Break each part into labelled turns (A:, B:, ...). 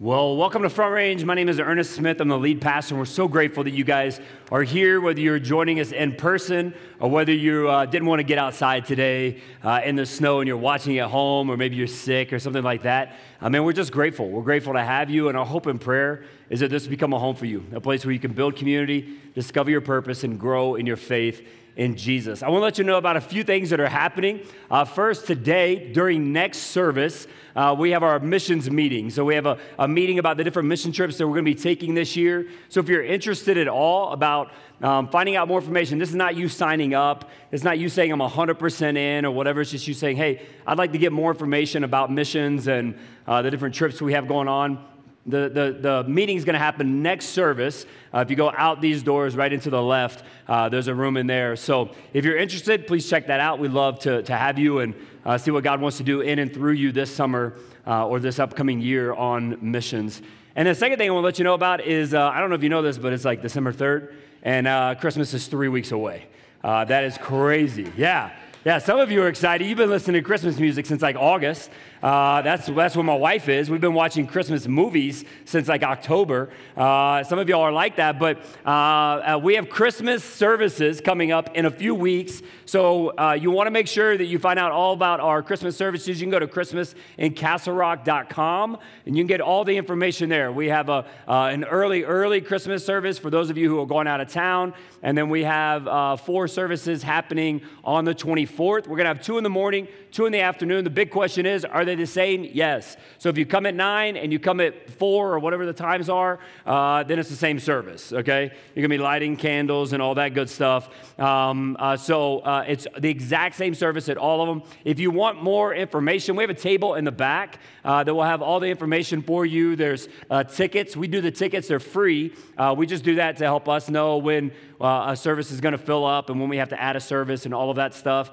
A: Well, welcome to Front Range. My name is Ernest Smith. I'm the lead pastor, and we're so grateful that you guys are here, whether you're joining us in person or whether you uh, didn't want to get outside today uh, in the snow and you're watching at home, or maybe you're sick or something like that. I mean, we're just grateful. We're grateful to have you, and our hope and prayer is that this will become a home for you, a place where you can build community, discover your purpose, and grow in your faith in Jesus. I want to let you know about a few things that are happening. Uh, first, today, during next service, uh, we have our missions meeting. So, we have a, a meeting about the different mission trips that we're going to be taking this year. So, if you're interested at all about um, finding out more information, this is not you signing up. It's not you saying I'm 100% in or whatever. It's just you saying, hey, I'd like to get more information about missions and uh, the different trips we have going on. The, the, the meeting is going to happen next service. Uh, if you go out these doors right into the left, uh, there's a room in there. So if you're interested, please check that out. We'd love to, to have you and uh, see what God wants to do in and through you this summer uh, or this upcoming year on missions. And the second thing I want to let you know about is uh, I don't know if you know this, but it's like December 3rd, and uh, Christmas is three weeks away. that is crazy. Yeah. Yeah, some of you are excited. You've been listening to Christmas music since like August. Uh, that's, that's where my wife is. We've been watching Christmas movies since like October. Uh, some of y'all are like that, but uh, uh we have Christmas services coming up in a few weeks. So uh, you want to make sure that you find out all about our Christmas services. You can go to christmasincastlerock.com and you can get all the information there. We have a, uh, an early, early Christmas service for those of you who are going out of town. And then we have four services happening on the 24th. We're going to have two in the morning, two in the afternoon. The big question is, are they the same? Yes. So if you come at nine and you come at four or whatever the times are, uh, then it's the same service, okay? You're gonna be lighting candles and all that good stuff. Um, uh, so uh, it's the exact same service at all of them. If you want more information, we have a table in the back uh, that will have all the information for you. There's uh, tickets. We do the tickets, they're free. Uh, we just do that to help us know when a service is gonna fill up and when we have to add a service and all of that stuff.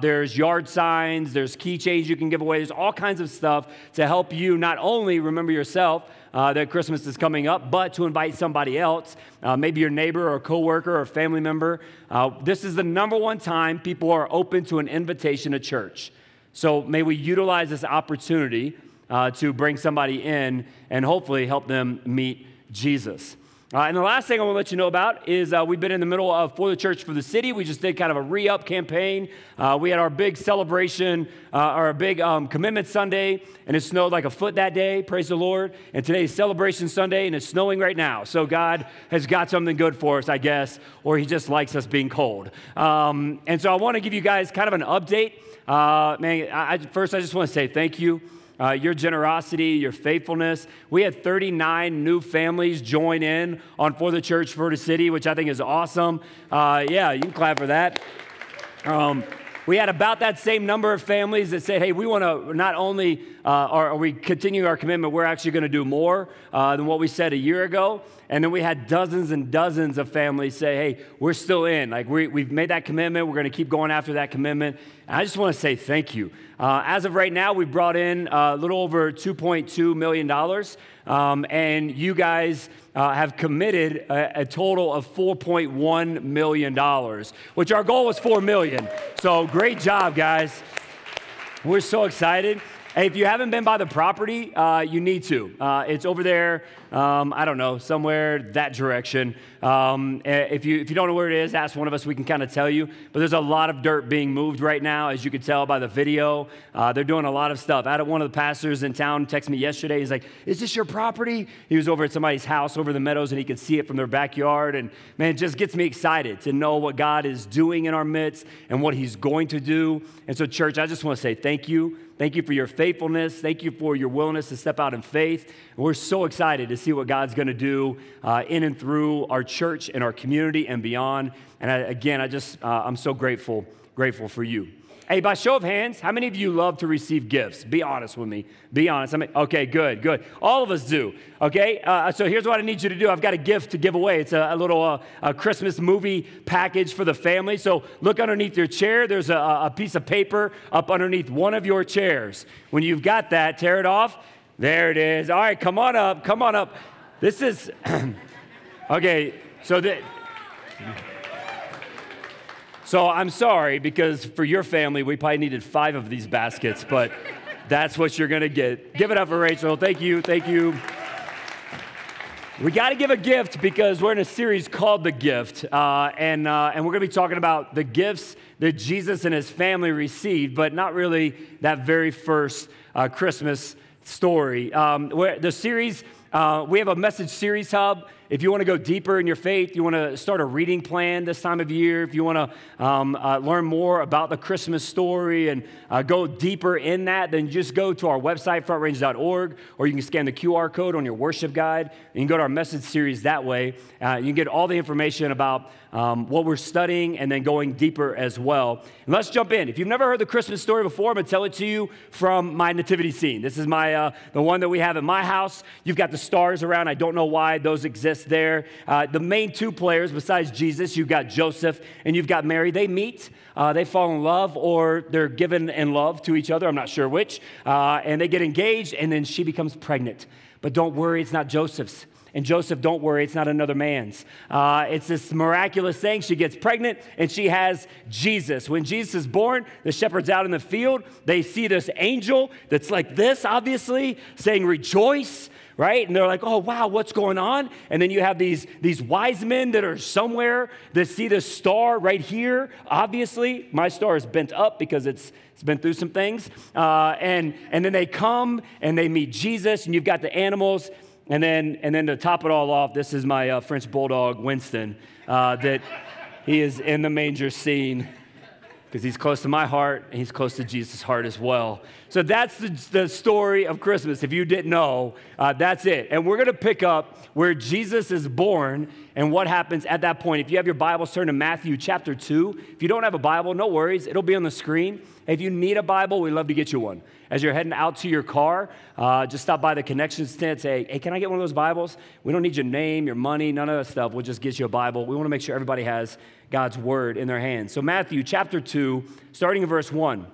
A: there's yard signs, there's keychains you can give away, there's all kinds of stuff to help you not only remember yourself uh, that Christmas is coming up, but to invite somebody else, uh, maybe your neighbor or coworker or family member. Uh, this is the number one time people are open to an invitation to church. So may we utilize this opportunity uh, to bring somebody in and hopefully help them meet Jesus. Uh, and the last thing I want to let you know about is uh, we've been in the middle of For the Church for the City. We just did kind of a re up campaign. Uh, we had our big celebration, uh, our big um, commitment Sunday, and it snowed like a foot that day. Praise the Lord. And today's celebration Sunday, and it's snowing right now. So God has got something good for us, I guess, or He just likes us being cold. Um, and so I want to give you guys kind of an update. Uh, man, I, first, I just want to say thank you uh, your generosity, your faithfulness. We had 39 new families join in on For the Church for the City, which I think is awesome. Uh, yeah, you can clap for that. Um, we had about that same number of families that said, hey, we want to not only uh, are, are, we continuing our commitment, we're actually going to do more uh, than what we said a year ago. And then we had dozens and dozens of families say, hey, we're still in. Like, we, we've made that commitment. We're going to keep going after that commitment. And I just want to say thank you. Uh, as of right now, we've brought in uh, a little over $2.2 million. Um, and you guys uh, have committed a, a, total of $4.1 million, which our goal was 4 million. So great job, guys. We're so excited. Hey, if you haven't been by the property, uh, you need to. Uh, it's over there, um, I don't know, somewhere that direction. Um, eh, if, you, if you don't know where it is, ask one of us, we can kind of tell you. But there's a lot of dirt being moved right now, as you could tell by the video. Uh, they're doing a lot of stuff. I had one of the pastors in town text me yesterday. He's like, Is this your property? He was over at somebody's house over the meadows and he could see it from their backyard. And man, it just gets me excited to know what God is doing in our midst and what he's going to do. And so, church, I just want to say thank you. Thank you for your faithfulness. Thank you for your willingness to step out in faith. We're so excited to see what God's going to do uh, in and through our church and our community and beyond. And I, again, I just, uh, I'm so grateful, grateful for you. Hey, by show of hands, how many of you love to receive gifts? Be honest with me. Be honest. I mean, okay, good, good. All of us do. Okay, uh, so here's what I need you to do. I've got a gift to give away. It's a, a little uh, a Christmas movie package for the family. So look underneath your chair. There's a, a piece of paper up underneath one of your chairs. When you've got that, tear it off. There it is. All right, come on up. Come on up. This is okay. So that. So I'm sorry because for your family, we probably needed five of these baskets, but that's what you're going to get. Give it up for Rachel. Thank you. Thank you. We got to give a gift because we're in a series called The Gift. Uh, and, uh, and we're going to be talking about the gifts that Jesus and his family received, but not really that very first uh, Christmas story. Um, the series, uh, we have a message series hub if you want to go deeper in your faith, you want to start a reading plan this time of year, if you want to um, uh, learn more about the Christmas story and uh, go deeper in that, then just go to our website, frontrange.org, or you can scan the QR code on your worship guide. And you can go to our message series that way. Uh, you can get all the information about um, what we're studying and then going deeper as well. And let's jump in. If you've never heard the Christmas story before, I'm going to tell it to you from my nativity scene. This is my uh, the one that we have at my house. You've got the stars around. I don't know why those exist there. Uh, the main two players, besides Jesus, you've got Joseph and you've got Mary. They meet, uh, they fall in love, or they're given in love to each other. I'm not sure which. Uh, and they get engaged, and then she becomes pregnant. But don't worry, it's not Joseph's. And Joseph, don't worry, it's not another man's. Uh, it's this miraculous thing. She gets pregnant and she has Jesus. When Jesus is born, the shepherds out in the field, they see this angel that's like this, obviously, saying, Rejoice right? And they're like, oh, wow, what's going on? And then you have these, these wise men that are somewhere that see the star right here. Obviously, my star is bent up because it's, it's been through some things. Uh, and, and then they come and they meet Jesus, and you've got the animals. And then, and then to top it all off, this is my uh, French bulldog, Winston, uh, that he is in the manger scene because he's close to my heart and he's close to Jesus' heart as well. So that's the, the story of Christmas. If you didn't know, uh, that's it. And we're going to pick up where Jesus is born and what happens at that point. If you have your Bibles, turn to Matthew chapter 2. If you don't have a Bible, no worries, it'll be on the screen. If you need a Bible, we'd love to get you one. As you're heading out to your car, uh, just stop by the connections tent. Say, hey, can I get one of those Bibles? We don't need your name, your money, none of that stuff. We'll just get you a Bible. We want to make sure everybody has God's word in their hands. So, Matthew chapter 2, starting in verse 1,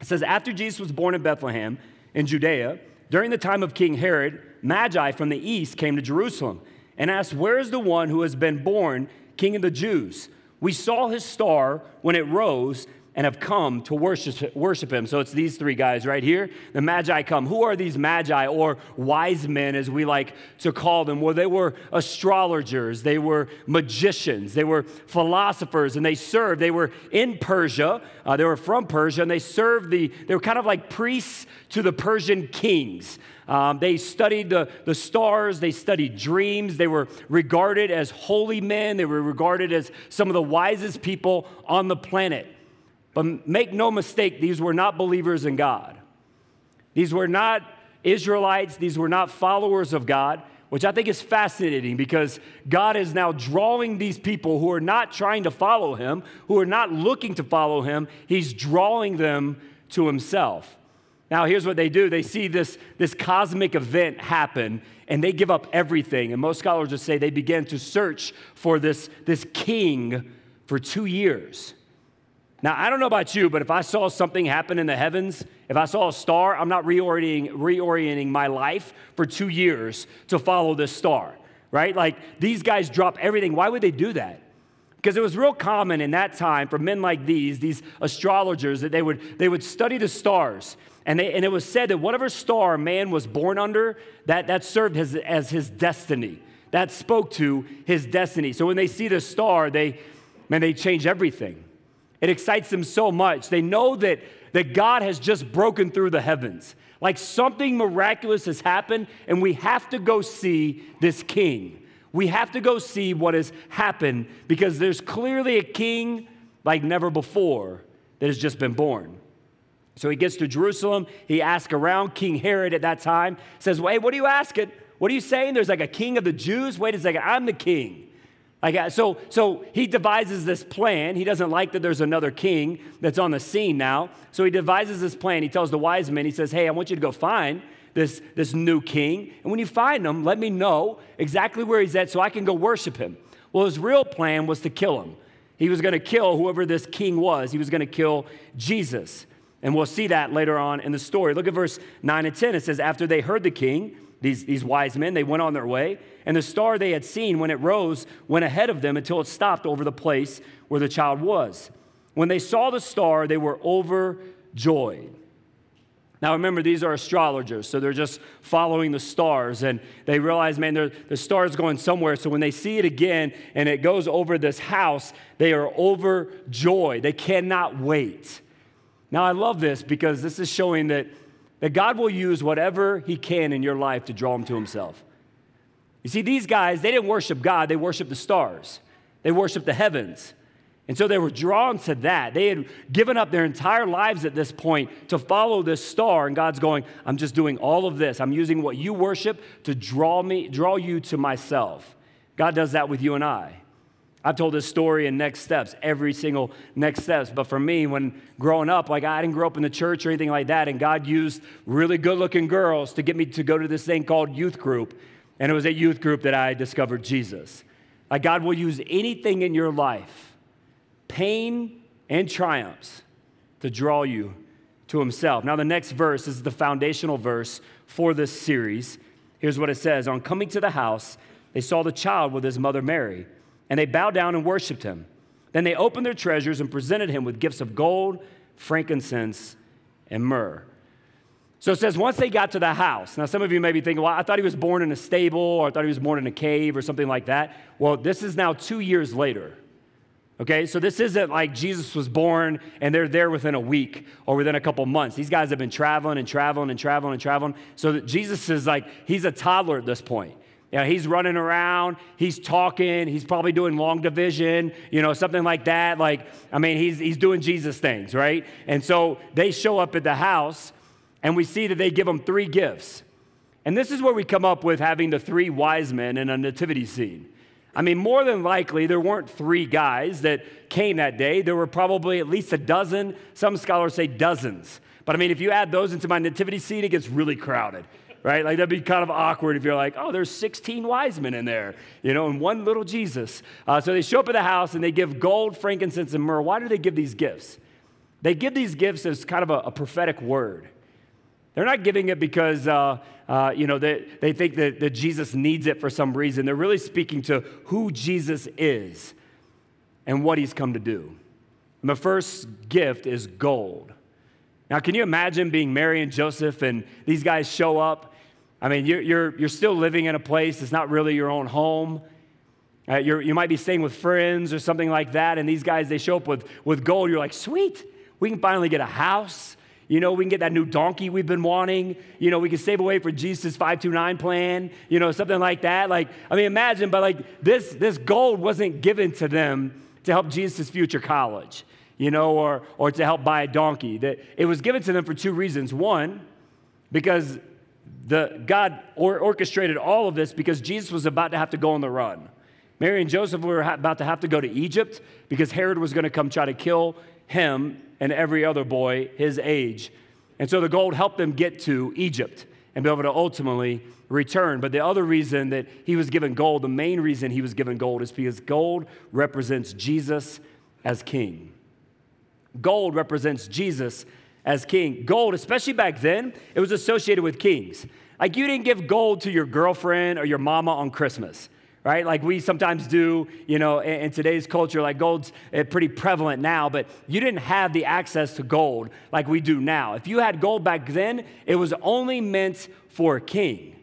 A: it says, After Jesus was born in Bethlehem in Judea, during the time of King Herod, Magi from the east came to Jerusalem and asked, Where is the one who has been born king of the Jews? We saw his star when it rose and have come to worship, worship him. So it's these three guys right here. The Magi come. Who are these Magi or wise men, as we like to call them? Well, they were astrologers, they were magicians, they were philosophers, and they served. They were in Persia, uh, they were from Persia, and they served the, they were kind of like priests to the Persian kings. Um, they studied the, the stars, they studied dreams, they were regarded as holy men, they were regarded as some of the wisest people on the planet. But make no mistake, these were not believers in God. These were not Israelites, these were not followers of God, which I think is fascinating because God is now drawing these people who are not trying to follow him, who are not looking to follow him, he's drawing them to himself. Now, here's what they do they see this, this cosmic event happen and they give up everything. And most scholars just say they began to search for this, this king for two years. Now, I don't know about you, but if I saw something happen in the heavens, if I saw a star, I'm not reorienting, reorienting my life for two years to follow this star, right? Like these guys drop everything. Why would they do that? Because it was real common in that time for men like these, these astrologers, that they would, they would study the stars. And, they, and it was said that whatever star man was born under, that, that served as, as his destiny. That spoke to his destiny. So when they see the star, they, man, they change everything. It excites them so much. They know that, that God has just broken through the heavens. Like something miraculous has happened, and we have to go see this king. We have to go see what has happened because there's clearly a king like never before that has just been born. So he gets to Jerusalem. He asks around. King Herod at that time says, Wait, what are you asking? What are you saying? There's like a king of the Jews? Wait a second, I'm the king. Like, so, so he devises this plan. He doesn't like that there's another king that's on the scene now. So he devises this plan. He tells the wise men, he says, Hey, I want you to go find this, this new king. And when you find him, let me know exactly where he's at so I can go worship him. Well, his real plan was to kill him. He was going to kill whoever this king was, he was going to kill Jesus. And we'll see that later on in the story. Look at verse 9 and 10. It says, After they heard the king, these, these wise men, they went on their way, and the star they had seen when it rose went ahead of them until it stopped over the place where the child was. When they saw the star, they were overjoyed. Now, remember, these are astrologers, so they're just following the stars, and they realize, man, the star's going somewhere. So when they see it again and it goes over this house, they are overjoyed. They cannot wait. Now, I love this because this is showing that, that God will use whatever He can in your life to draw them to Himself. You see, these guys, they didn't worship God, they worshiped the stars, they worshiped the heavens. And so they were drawn to that. They had given up their entire lives at this point to follow this star. And God's going, I'm just doing all of this. I'm using what you worship to draw me, draw you to myself. God does that with you and I. I've told this story in Next Steps, every single Next Steps. But for me, when growing up, like I didn't grow up in the church or anything like that, and God used really good looking girls to get me to go to this thing called youth group. And it was at youth group that I discovered Jesus. Like God will use anything in your life pain and triumphs to draw you to himself. Now, the next verse is the foundational verse for this series. Here's what it says On coming to the house, they saw the child with his mother Mary, and they bowed down and worshiped him. Then they opened their treasures and presented him with gifts of gold, frankincense, and myrrh. So it says, once they got to the house. Now, some of you may be thinking, well, I thought he was born in a stable, or I thought he was born in a cave, or something like that. Well, this is now two years later. Okay, so this isn't like Jesus was born and they're there within a week or within a couple months. These guys have been traveling and traveling and traveling and traveling. So that Jesus is like, he's a toddler at this point. Know, he's running around, he's talking, he's probably doing long division, you know, something like that. Like, I mean, he's, he's doing Jesus things, right? And so they show up at the house and we see that they give him three gifts. And this is where we come up with having the three wise men in a nativity scene. I mean, more than likely, there weren't three guys that came that day. There were probably at least a dozen. Some scholars say dozens. But I mean, if you add those into my nativity scene, it gets really crowded, right? Like that'd be kind of awkward if you're like, oh, there's 16 wise men in there, you know, and one little Jesus. Uh, so they show up at the house and they give gold, frankincense, and myrrh. Why do they give these gifts? They give these gifts as kind of a, a prophetic word. They're not giving it because, uh, uh, you know, they, they think that, that Jesus needs it for some reason. They're really speaking to who Jesus is and what he's come to do. And the first gift is gold. Now, can you imagine being Mary and Joseph and these guys show up? I mean, you're, you're, you're still living in a place that's not really your own home. Uh, you might be staying with friends or something like that, and these guys, they show up with, with gold. You're like, sweet, we can finally get a house. You know, we can get that new donkey we've been wanting. You know, we can save away for Jesus' 529 plan, you know, something like that. Like, I mean, imagine, but like this, this gold wasn't given to them to help Jesus' future college, you know, or, or to help buy a donkey. That it was given to them for two reasons. One, because the, God or, orchestrated all of this because Jesus was about to have to go on the run. Mary and Joseph were about to have to go to Egypt because Herod was going to come try to kill him and every other boy his age. And so the gold helped them get to Egypt and be able to ultimately return. But the other reason that he was given gold, the main reason he was given gold, is because gold represents Jesus as king. Gold represents Jesus as king. Gold, especially back then, it was associated with kings. Like you didn't give gold to your girlfriend or your mama on Christmas right? Like we sometimes do, you know, in, in, today's culture, like gold's eh, pretty prevalent now, but you didn't have the access to gold like we do now. If you had gold back then, it was only meant for a king.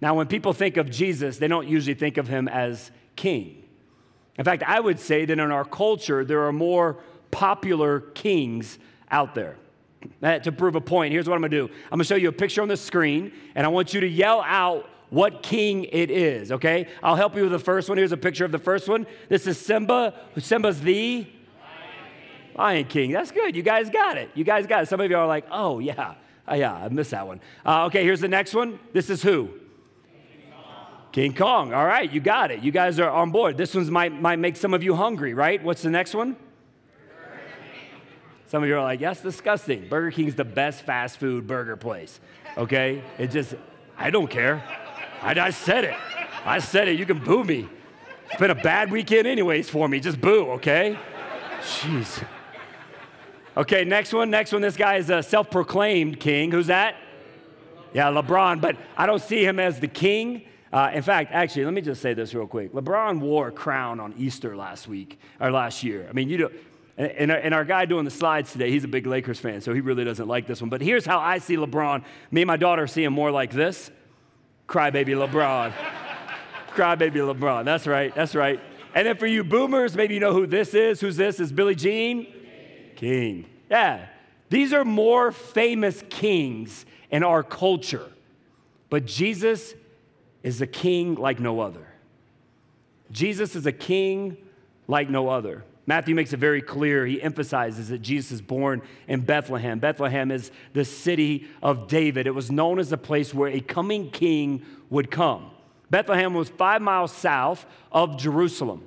A: Now, when people think of Jesus, they don't usually think of him as king. In fact, I would say that in our culture, there are more popular kings out there. to prove a point, here's what I'm gonna do I'm gonna show you a picture on the screen, and I want you to yell out what king it is, okay? I'll help you with the first one. Here's a picture of the first one. This is Simba. Simba's the Lion King. That's good. You guys got it. You guys got it. Some of you are like, oh, yeah. Uh, yeah, I missed that one. Uh, okay, here's the next one. This is who? King Kong. King Kong. All right, you got it. You guys are on board. This one might, might make some of you hungry, right? What's the next one? Some of you are like, yes, disgusting. Burger King's the best fast food burger place. Okay? It just, I don't care. I, I said it. I said it. You can boo me. It's been a bad weekend, anyways, for me. Just boo, okay? Jeez. Okay, next one. Next one. This guy is a self proclaimed king. Who's that? Yeah, LeBron, but I don't see him as the king. Uh, in fact, actually, let me just say this real quick. LeBron wore a crown on Easter last week or last year. I mean, you do, And, and, our guy doing the slides today, he's a big Lakers fan, so he really doesn't like this one. But here's how I see LeBron. Me and my daughter see him more like this Crybaby LeBron. Crybaby LeBron. That's right. That's right. And then for you boomers, maybe you know who this is. Who's this? Is Billie Jean? King. Yeah. These are more famous kings in our culture. But Jesus is a king like no other. Jesus is a king like no other. Matthew makes it very clear. He emphasizes that Jesus is born in Bethlehem. Bethlehem is the city of David. It was known as the place where a coming king would come. Bethlehem was five miles south of Jerusalem.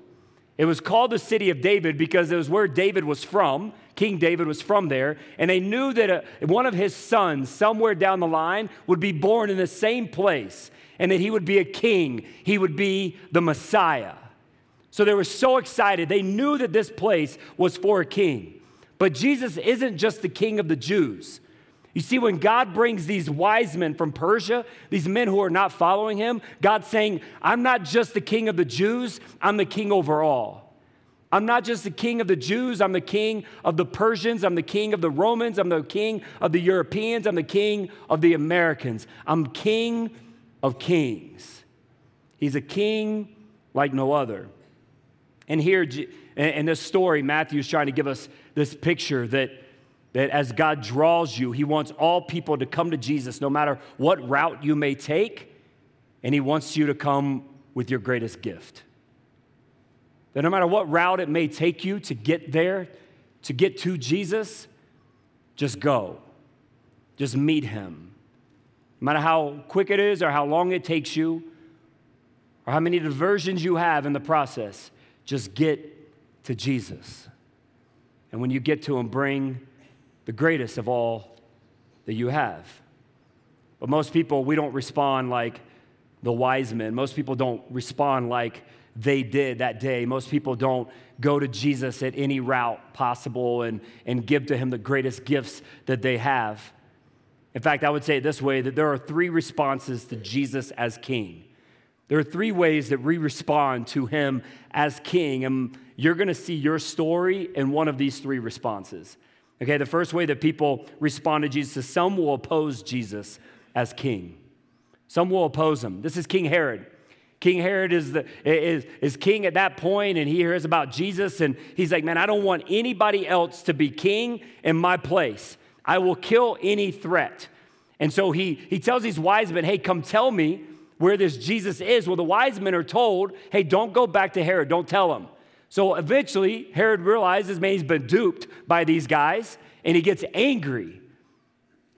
A: It was called the city of David because it was where David was from. King David was from there. And they knew that a, one of his sons, somewhere down the line, would be born in the same place and that he would be a king. He would be the Messiah. So they were so excited. They knew that this place was for a king. But Jesus isn't just the king of the Jews. You see, when God brings these wise men from Persia, these men who are not following him, God's saying, I'm not just the king of the Jews, I'm the king over all. I'm not just the king of the Jews, I'm the king of the Persians, I'm the king of the Romans, I'm the king of the Europeans, I'm the king of the Americans. I'm king of kings. He's a king like no other. And here in this story, Matthew is trying to give us this picture that, that as God draws you, he wants all people to come to Jesus no matter what route you may take, and he wants you to come with your greatest gift. That no matter what route it may take you to get there, to get to Jesus, just go. Just meet him. No matter how quick it is or how long it takes you, or how many diversions you have in the process, just get to Jesus. And when you get to Him, bring the greatest of all that you have. But most people, we don't respond like the wise men. Most people don't respond like they did that day. Most people don't go to Jesus at any route possible and, and give to him the greatest gifts that they have. In fact, I would say it this way that there are three responses to Jesus as king. There are three ways that we respond to him as king, and you're going to see your story in one of these three responses. Okay, the first way that people respond to Jesus is some will oppose Jesus as king. Some will oppose him. This is King Herod. King Herod is, the, is, is king at that point, and he hears about Jesus, and he's like, Man, I don't want anybody else to be king in my place. I will kill any threat. And so he, he tells these wise men, Hey, come tell me where this Jesus is. Well, the wise men are told, hey, don't go back to Herod, don't tell him. So eventually, Herod realizes, man, he's been duped by these guys, and he gets angry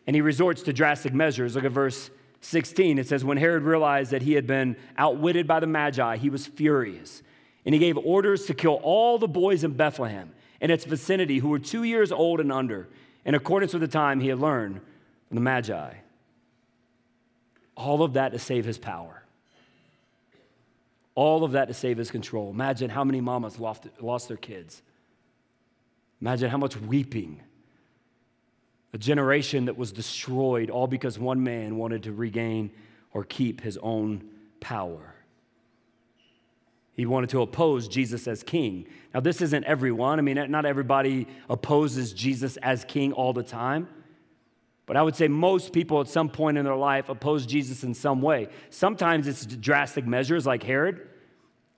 A: and he resorts to drastic measures. Look at verse 16. It says, When Herod realized that he had been outwitted by the Magi, he was furious, and he gave orders to kill all the boys in Bethlehem and its vicinity who were two years old and under, in accordance with the time he had learned from the Magi. All of that to save his power. All of that to save his control. Imagine how many mamas lost, lost their kids. Imagine how much weeping. A generation that was destroyed all because one man wanted to regain or keep his own power. He wanted to oppose Jesus as king. Now, this isn't everyone. I mean, not everybody opposes Jesus as king all the time. But I would say most people at some point in their life oppose Jesus in some way. Sometimes it's drastic measures like Herod.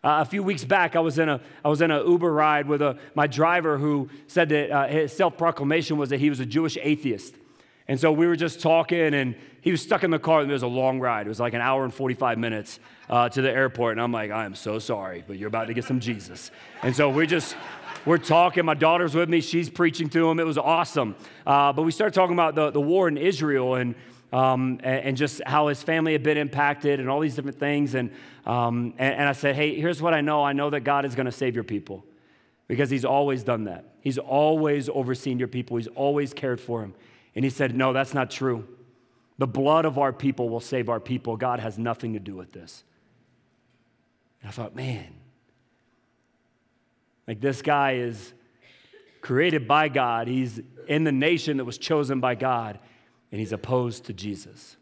A: Uh, a few weeks back, I was in a I was in an Uber ride with a, my driver who said that uh, his self proclamation was that he was a Jewish atheist, and so we were just talking, and he was stuck in the car, and it was a long ride. It was like an hour and forty five minutes uh, to the airport, and I'm like, I am so sorry, but you're about to get some Jesus, and so we just we're talking. My daughter's with me. She's preaching to him. It was awesome. Uh, but we started talking about the, the war in Israel and, um, and, and, just how his family had been impacted and all these different things. And, um, and, and I said, hey, here's what I know I know that God is going to save your people because he's always done that. He's always overseen your people, he's always cared for them. And he said, no, that's not true. The blood of our people will save our people. God has nothing to do with this. And I thought, man, like this guy is created by God, he's in the nation that was chosen by God, and he's opposed to Jesus.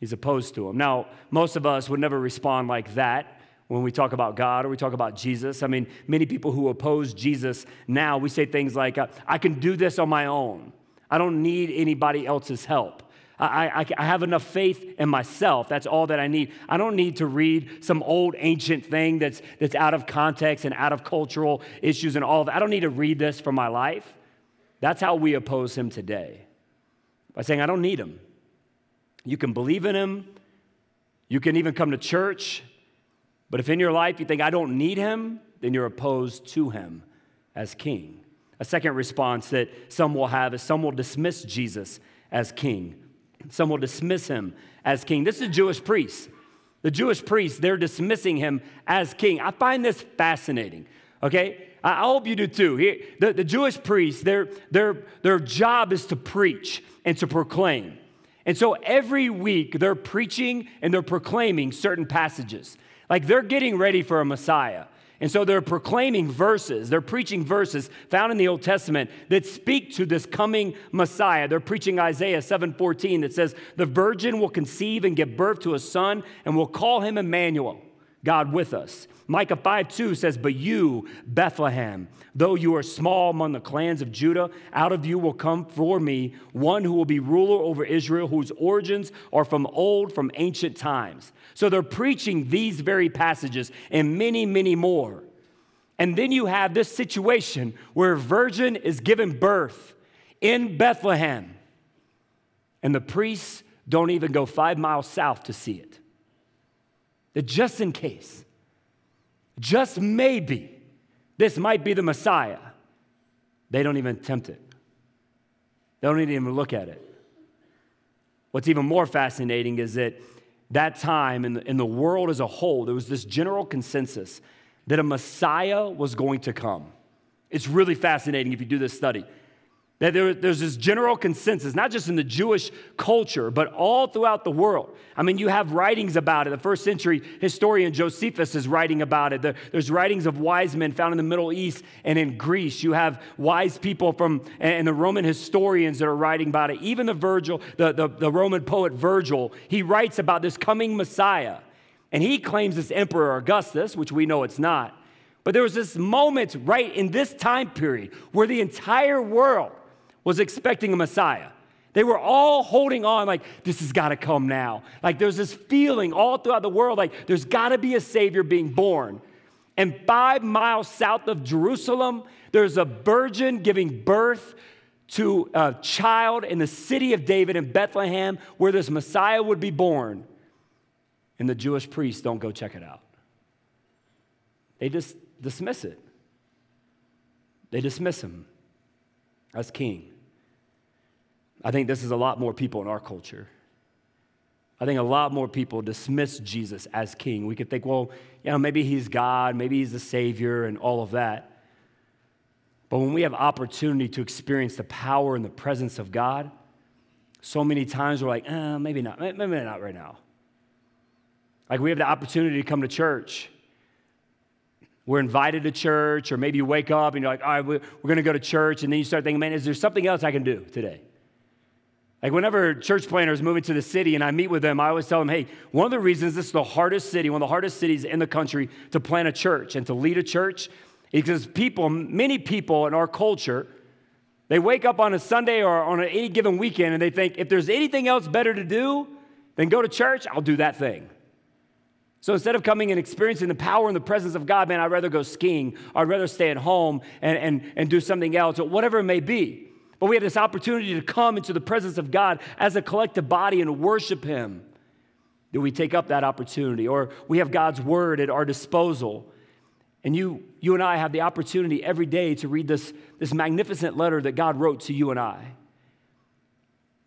A: He's opposed to him. Now, most of us would never respond like that when we talk about God or we talk about Jesus. I mean, many people who oppose Jesus now, we say things like, I can do this on my own. I don't need anybody else's help. I, I, I, have enough faith in myself. That's all that I need. I don't need to read some old ancient thing that's, that's out of context and out of cultural issues and all of that. I don't need to read this for my life. That's how we oppose him today by saying, I don't need him. You can believe in him, you can even come to church, but if in your life you think, I don't need him, then you're opposed to him as king. A second response that some will have is some will dismiss Jesus as king. Some will dismiss him as king. This is Jewish priests. The Jewish priests, they're dismissing him as king. I find this fascinating, okay? I hope you do too. The, the Jewish priests, their, their, their job is to preach and to proclaim. And so every week they're preaching and they're proclaiming certain passages. Like they're getting ready for a Messiah. And so they're proclaiming verses, they're preaching verses found in the Old Testament that speak to this coming Messiah. They're preaching Isaiah 7:14 that says, "The virgin will conceive and give birth to a son and will call him Emmanuel." God with us. Micah 5 2 says, But you, Bethlehem, though you are small among the clans of Judah, out of you will come for me one who will be ruler over Israel, whose origins are from old, from ancient times. So they're preaching these very passages and many, many more. And then you have this situation where a virgin is given birth in Bethlehem, and the priests don't even go five miles south to see it that just in case, just maybe, this might be the Messiah, they don't even attempt it. They don't even look at it. What's even more fascinating is that that time in the, in the world as a whole, there was this general consensus that a Messiah was going to come. It's really fascinating if you do this study. That there, there's this general consensus, not just in the Jewish culture, but all throughout the world. I mean, you have writings about it. The first century historian Josephus is writing about it. There's writings of wise men found in the Middle East and in Greece. You have wise people from, and the Roman historians that are writing about it. Even the Virgil, the, the, the Roman poet Virgil, he writes about this coming Messiah. And he claims it's Emperor Augustus, which we know it's not. But there was this moment right in this time period where the entire world was expecting a Messiah. They were all holding on, like, this has got to come now. Like, there's this feeling all throughout the world, like, there's got to be a Savior being born. And five miles south of Jerusalem, there's a virgin giving birth to a child in the city of David in Bethlehem where this Messiah would be born. And the Jewish priests don't go check it out. They just dismiss it. They dismiss him as king. I think this is a lot more people in our culture. I think a lot more people dismiss Jesus as king. We could think, well, you know, maybe he's God, maybe he's the Savior, and all of that. But when we have opportunity to experience the power and the presence of God, so many times we're like, eh, maybe not, maybe not right now. Like we have the opportunity to come to church. We're invited to church, or maybe you wake up and you're like, all right, we're going to go to church, and then you start thinking, man, is there something else I can do today? Like, whenever church planners move into the city and I meet with them, I always tell them, hey, one of the reasons this is the hardest city, one of the hardest cities in the country to plant a church and to lead a church is because people, many people in our culture, they wake up on a Sunday or on any given weekend and they think, if there's anything else better to do than go to church, I'll do that thing. So instead of coming and experiencing the power and the presence of God, man, I'd rather go skiing. I'd rather stay at home and, and, and do something else, or whatever it may be. But we have this opportunity to come into the presence of God as a collective body and worship Him. Do we take up that opportunity? Or we have God's word at our disposal. And you, you and I have the opportunity every day to read this, this magnificent letter that God wrote to you and I.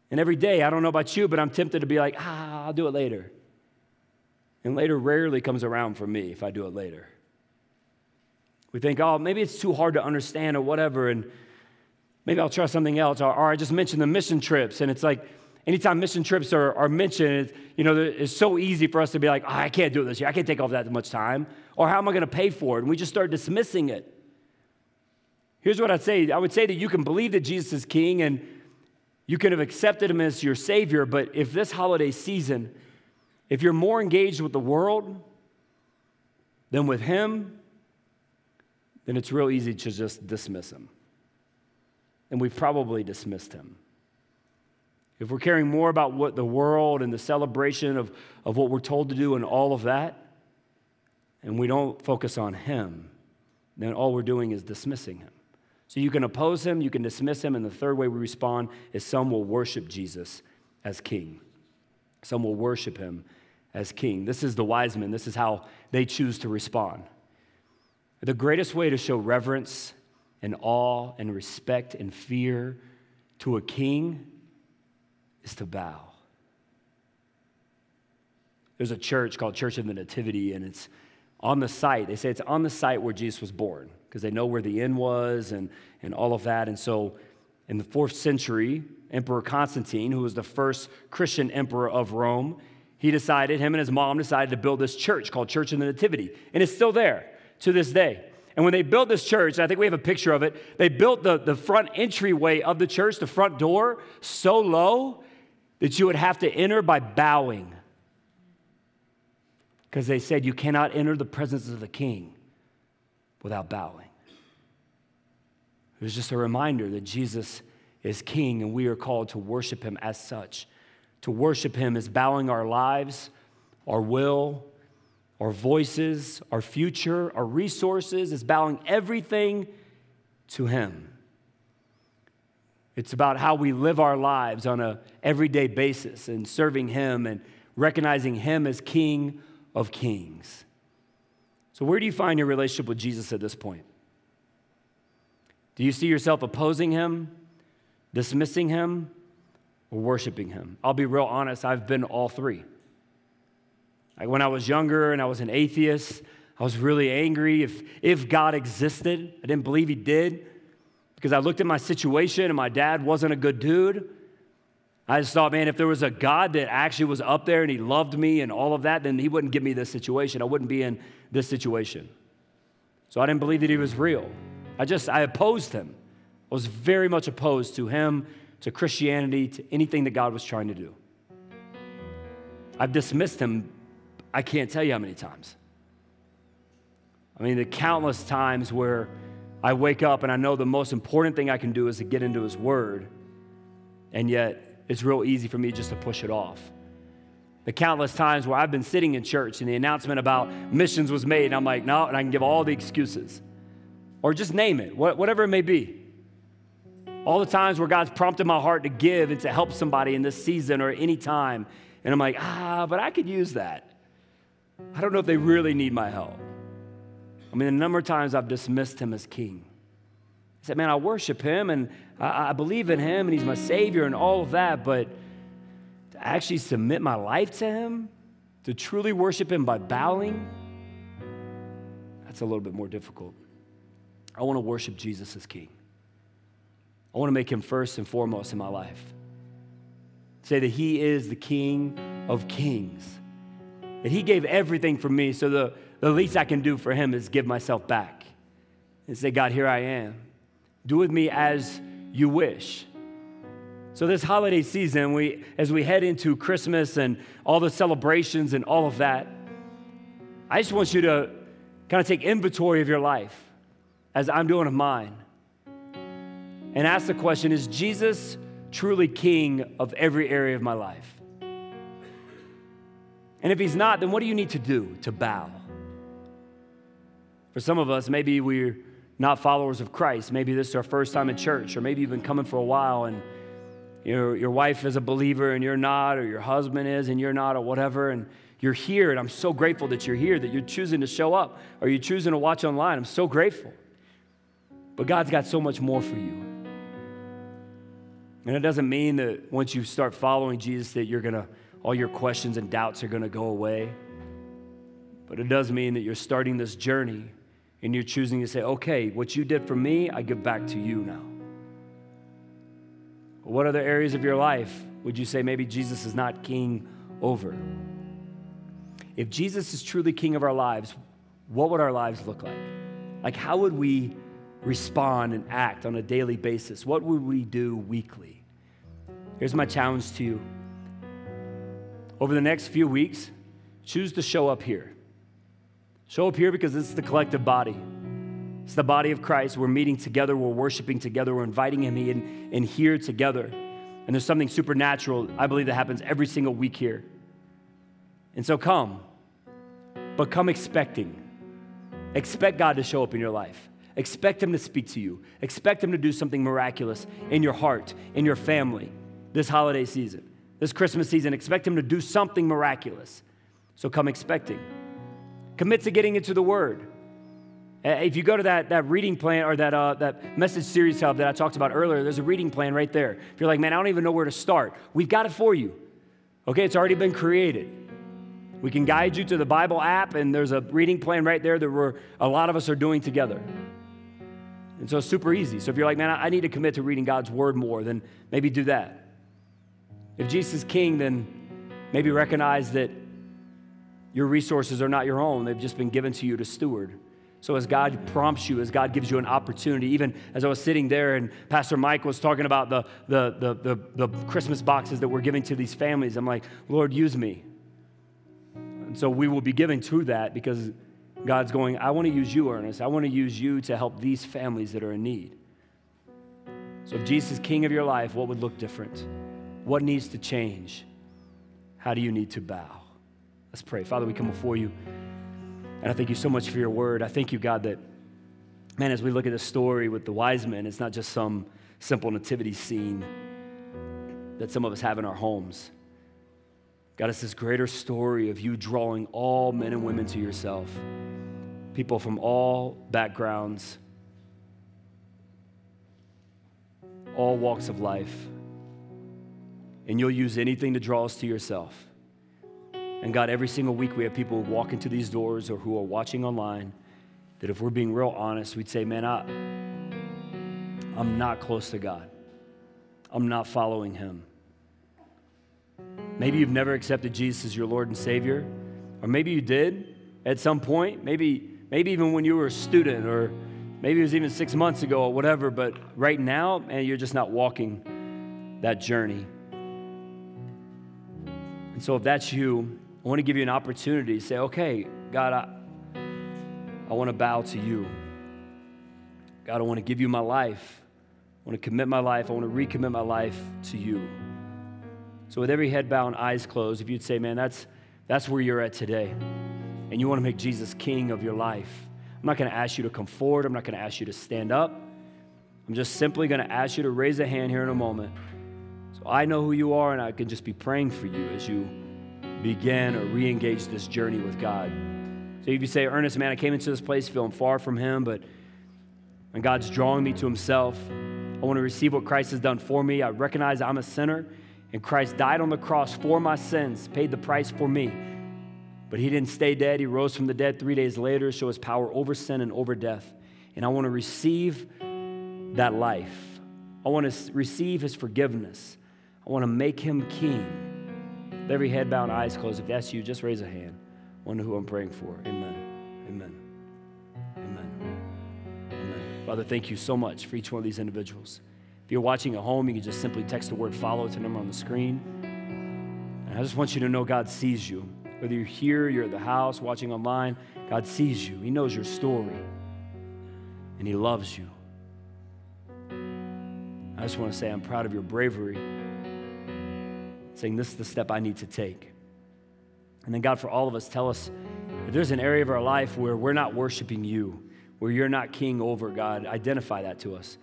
A: And every day, I don't know about you, but I'm tempted to be like, ah, I'll do it later. And later rarely comes around for me if I do it later. We think, oh, maybe it's too hard to understand or whatever. And maybe I'll try something else. Or, or I just mentioned the mission trips, and it's like anytime mission trips are, are mentioned, you know, it's so easy for us to be like, oh, I can't do it this year. I can't take off that much time. Or how am I going to pay for it? And we just start dismissing it. Here's what I'd say I would say that you can believe that Jesus is king and you can have accepted him as your savior, but if this holiday season, if you're more engaged with the world, than with him, then it's real easy to just dismiss him. And we've probably dismissed him. If we're caring more about what the world and the celebration of, of what we're told to do and all of that, and we don't focus on him, then all we're doing is dismissing him. So you can oppose him, you can dismiss him, and the third way we respond is some will worship Jesus as king. Some will worship him as king. This is the wise men, this is how they choose to respond. The greatest way to show reverence and awe and respect and fear to a king is to bow. There's a church called Church of the Nativity, and it's on the site. They say it's on the site where Jesus was born because they know where the inn was and, and all of that. And so in the fourth century, Emperor Constantine, who was the first Christian emperor of Rome, he decided, him and his mom decided to build this church called Church of the Nativity. And it's still there to this day. And when they built this church, I think we have a picture of it, they built the, the front entryway of the church, the front door, so low that you would have to enter by bowing. Because they said you cannot enter the presence of the king without bowing. It was just a reminder that Jesus is king and we are called to worship him as such. To worship him is bowing our lives, our will, our voices, our future, our resources, is bowing everything to him. It's about how we live our lives on a everyday basis and serving him and recognizing him as king of kings. So where do you find your relationship with Jesus at this point? Do you see yourself opposing him, dismissing him, or worshiping him? I'll be real honest, I've been all three. Like when I was younger and I was an atheist, I was really angry if, if God existed. I didn't believe he did because I looked at my situation and my dad wasn't a good dude. I just thought, man, if there was a God that actually was up there and he loved me and all of that, then he wouldn't give me this situation. I wouldn't be in this situation. So I didn't believe that he was real. I just, I opposed him. I was very much opposed to him, to Christianity, to anything that God was trying to do. I've dismissed him, I can't tell you how many times. I mean, the countless times where I wake up and I know the most important thing I can do is to get into his word, and yet it's real easy for me just to push it off the countless times where I've been sitting in church and the announcement about missions was made, and I'm like, no, and I can give all the excuses or just name it, whatever it may be. All the times where God's prompted my heart to give and to help somebody in this season or any time, and I'm like, ah, but I could use that. I don't know if they really need my help. I mean, the number of times I've dismissed him as king. I said, man, I worship him and I, I believe in him and he's my savior and all of that, but to actually submit my life to him, to truly worship him by bowing, that's a little bit more difficult. I want to worship Jesus as King. I want to make him first and foremost in my life. Say that he is the King of kings, that he gave everything for me, so the, the least I can do for him is give myself back and say, God, here I am. Do with me as you wish. So, this holiday season, we, as we head into Christmas and all the celebrations and all of that, I just want you to kind of take inventory of your life as I'm doing of mine. And ask the question Is Jesus truly king of every area of my life? And if he's not, then what do you need to do to bow? For some of us, maybe we're not followers of Christ. Maybe this is our first time in church, or maybe you've been coming for a while and your, your wife is a believer and you're not, or your husband is and you're not, or whatever. And you're here, and I'm so grateful that you're here, that you're choosing to show up, or you're choosing to watch online. I'm so grateful. But God's got so much more for you. And it doesn't mean that once you start following Jesus that you're going to all your questions and doubts are going to go away. But it does mean that you're starting this journey and you're choosing to say, "Okay, what you did for me, I give back to you now." What other areas of your life would you say maybe Jesus is not king over? If Jesus is truly king of our lives, what would our lives look like? Like, how would we respond and act on a daily basis? What would we do weekly? Here's my challenge to you. Over the next few weeks, choose to show up here. Show up here because this is the collective body. It's the body of Christ. We're meeting together, we're worshiping together, we're inviting Him in, in here together. And there's something supernatural, I believe, that happens every single week here. And so come, but come expecting. Expect God to show up in your life. Expect Him to speak to you. Expect Him to do something miraculous in your heart, in your family, this holiday season, this Christmas season. Expect Him to do something miraculous. So come expecting. Commit to getting into the Word. If you go to that, that reading plan or that, uh, that message series hub that I talked about earlier, there's a reading plan right there. If you're like, man, I don't even know where to start, we've got it for you. Okay, it's already been created. We can guide you to the Bible app, and there's a reading plan right there that we're, a lot of us are doing together. And so it's super easy. So if you're like, man, I need to commit to reading God's word more, then maybe do that. If Jesus is king, then maybe recognize that your resources are not your own, they've just been given to you to steward. So, as God prompts you, as God gives you an opportunity, even as I was sitting there and Pastor Mike was talking about the, the, the, the, the Christmas boxes that we're giving to these families, I'm like, Lord, use me. And so we will be giving to that because God's going, I want to use you, Ernest. I want to use you to help these families that are in need. So, if Jesus is king of your life, what would look different? What needs to change? How do you need to bow? Let's pray. Father, we come before you. And I thank you so much for your word. I thank you, God, that, man, as we look at the story with the wise men, it's not just some simple nativity scene that some of us have in our homes. God, it's this greater story of you drawing all men and women to yourself, people from all backgrounds, all walks of life. And you'll use anything to draw us to yourself. And God, every single week we have people who walk into these doors or who are watching online that if we're being real honest, we'd say, man, I, I'm not close to God. I'm not following Him. Maybe you've never accepted Jesus as your Lord and Savior, or maybe you did at some point, maybe, maybe even when you were a student, or maybe it was even six months ago or whatever, but right now, man, you're just not walking that journey. And so if that's you, I want to give you an opportunity to say, okay, God, I, I want to bow to you. God, I want to give you my life. I want to commit my life. I want to recommit my life to you. So, with every head bowed and eyes closed, if you'd say, man, that's, that's where you're at today, and you want to make Jesus king of your life, I'm not going to ask you to come forward. I'm not going to ask you to stand up. I'm just simply going to ask you to raise a hand here in a moment. I know who you are, and I can just be praying for you as you begin or re engage this journey with God. So if you say, Ernest, man, I came into this place feeling far from Him, but and God's drawing me to Himself, I want to receive what Christ has done for me. I recognize I'm a sinner. And Christ died on the cross for my sins, paid the price for me. But he didn't stay dead. He rose from the dead three days later, show his power over sin and over death. And I want to receive that life. I want to receive his forgiveness. I want to make him king. With every head bowed, eyes closed. If that's you, just raise a hand. Wonder who I'm praying for. Amen. Amen. Amen. Amen. Father, thank you so much for each one of these individuals. If you're watching at home, you can just simply text the word follow to the number on the screen. And I just want you to know God sees you. Whether you're here, you're at the house, watching online, God sees you. He knows your story. And He loves you. I just want to say I'm proud of your bravery, saying this is the step I need to take. And then, God, for all of us, tell us if there's an area of our life where we're not worshiping you, where you're not king over, God, identify that to us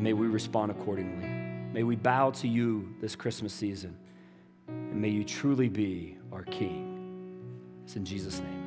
A: and may we respond accordingly. May we bow to you this Christmas season, and may you truly be our King. It's in Jesus' name.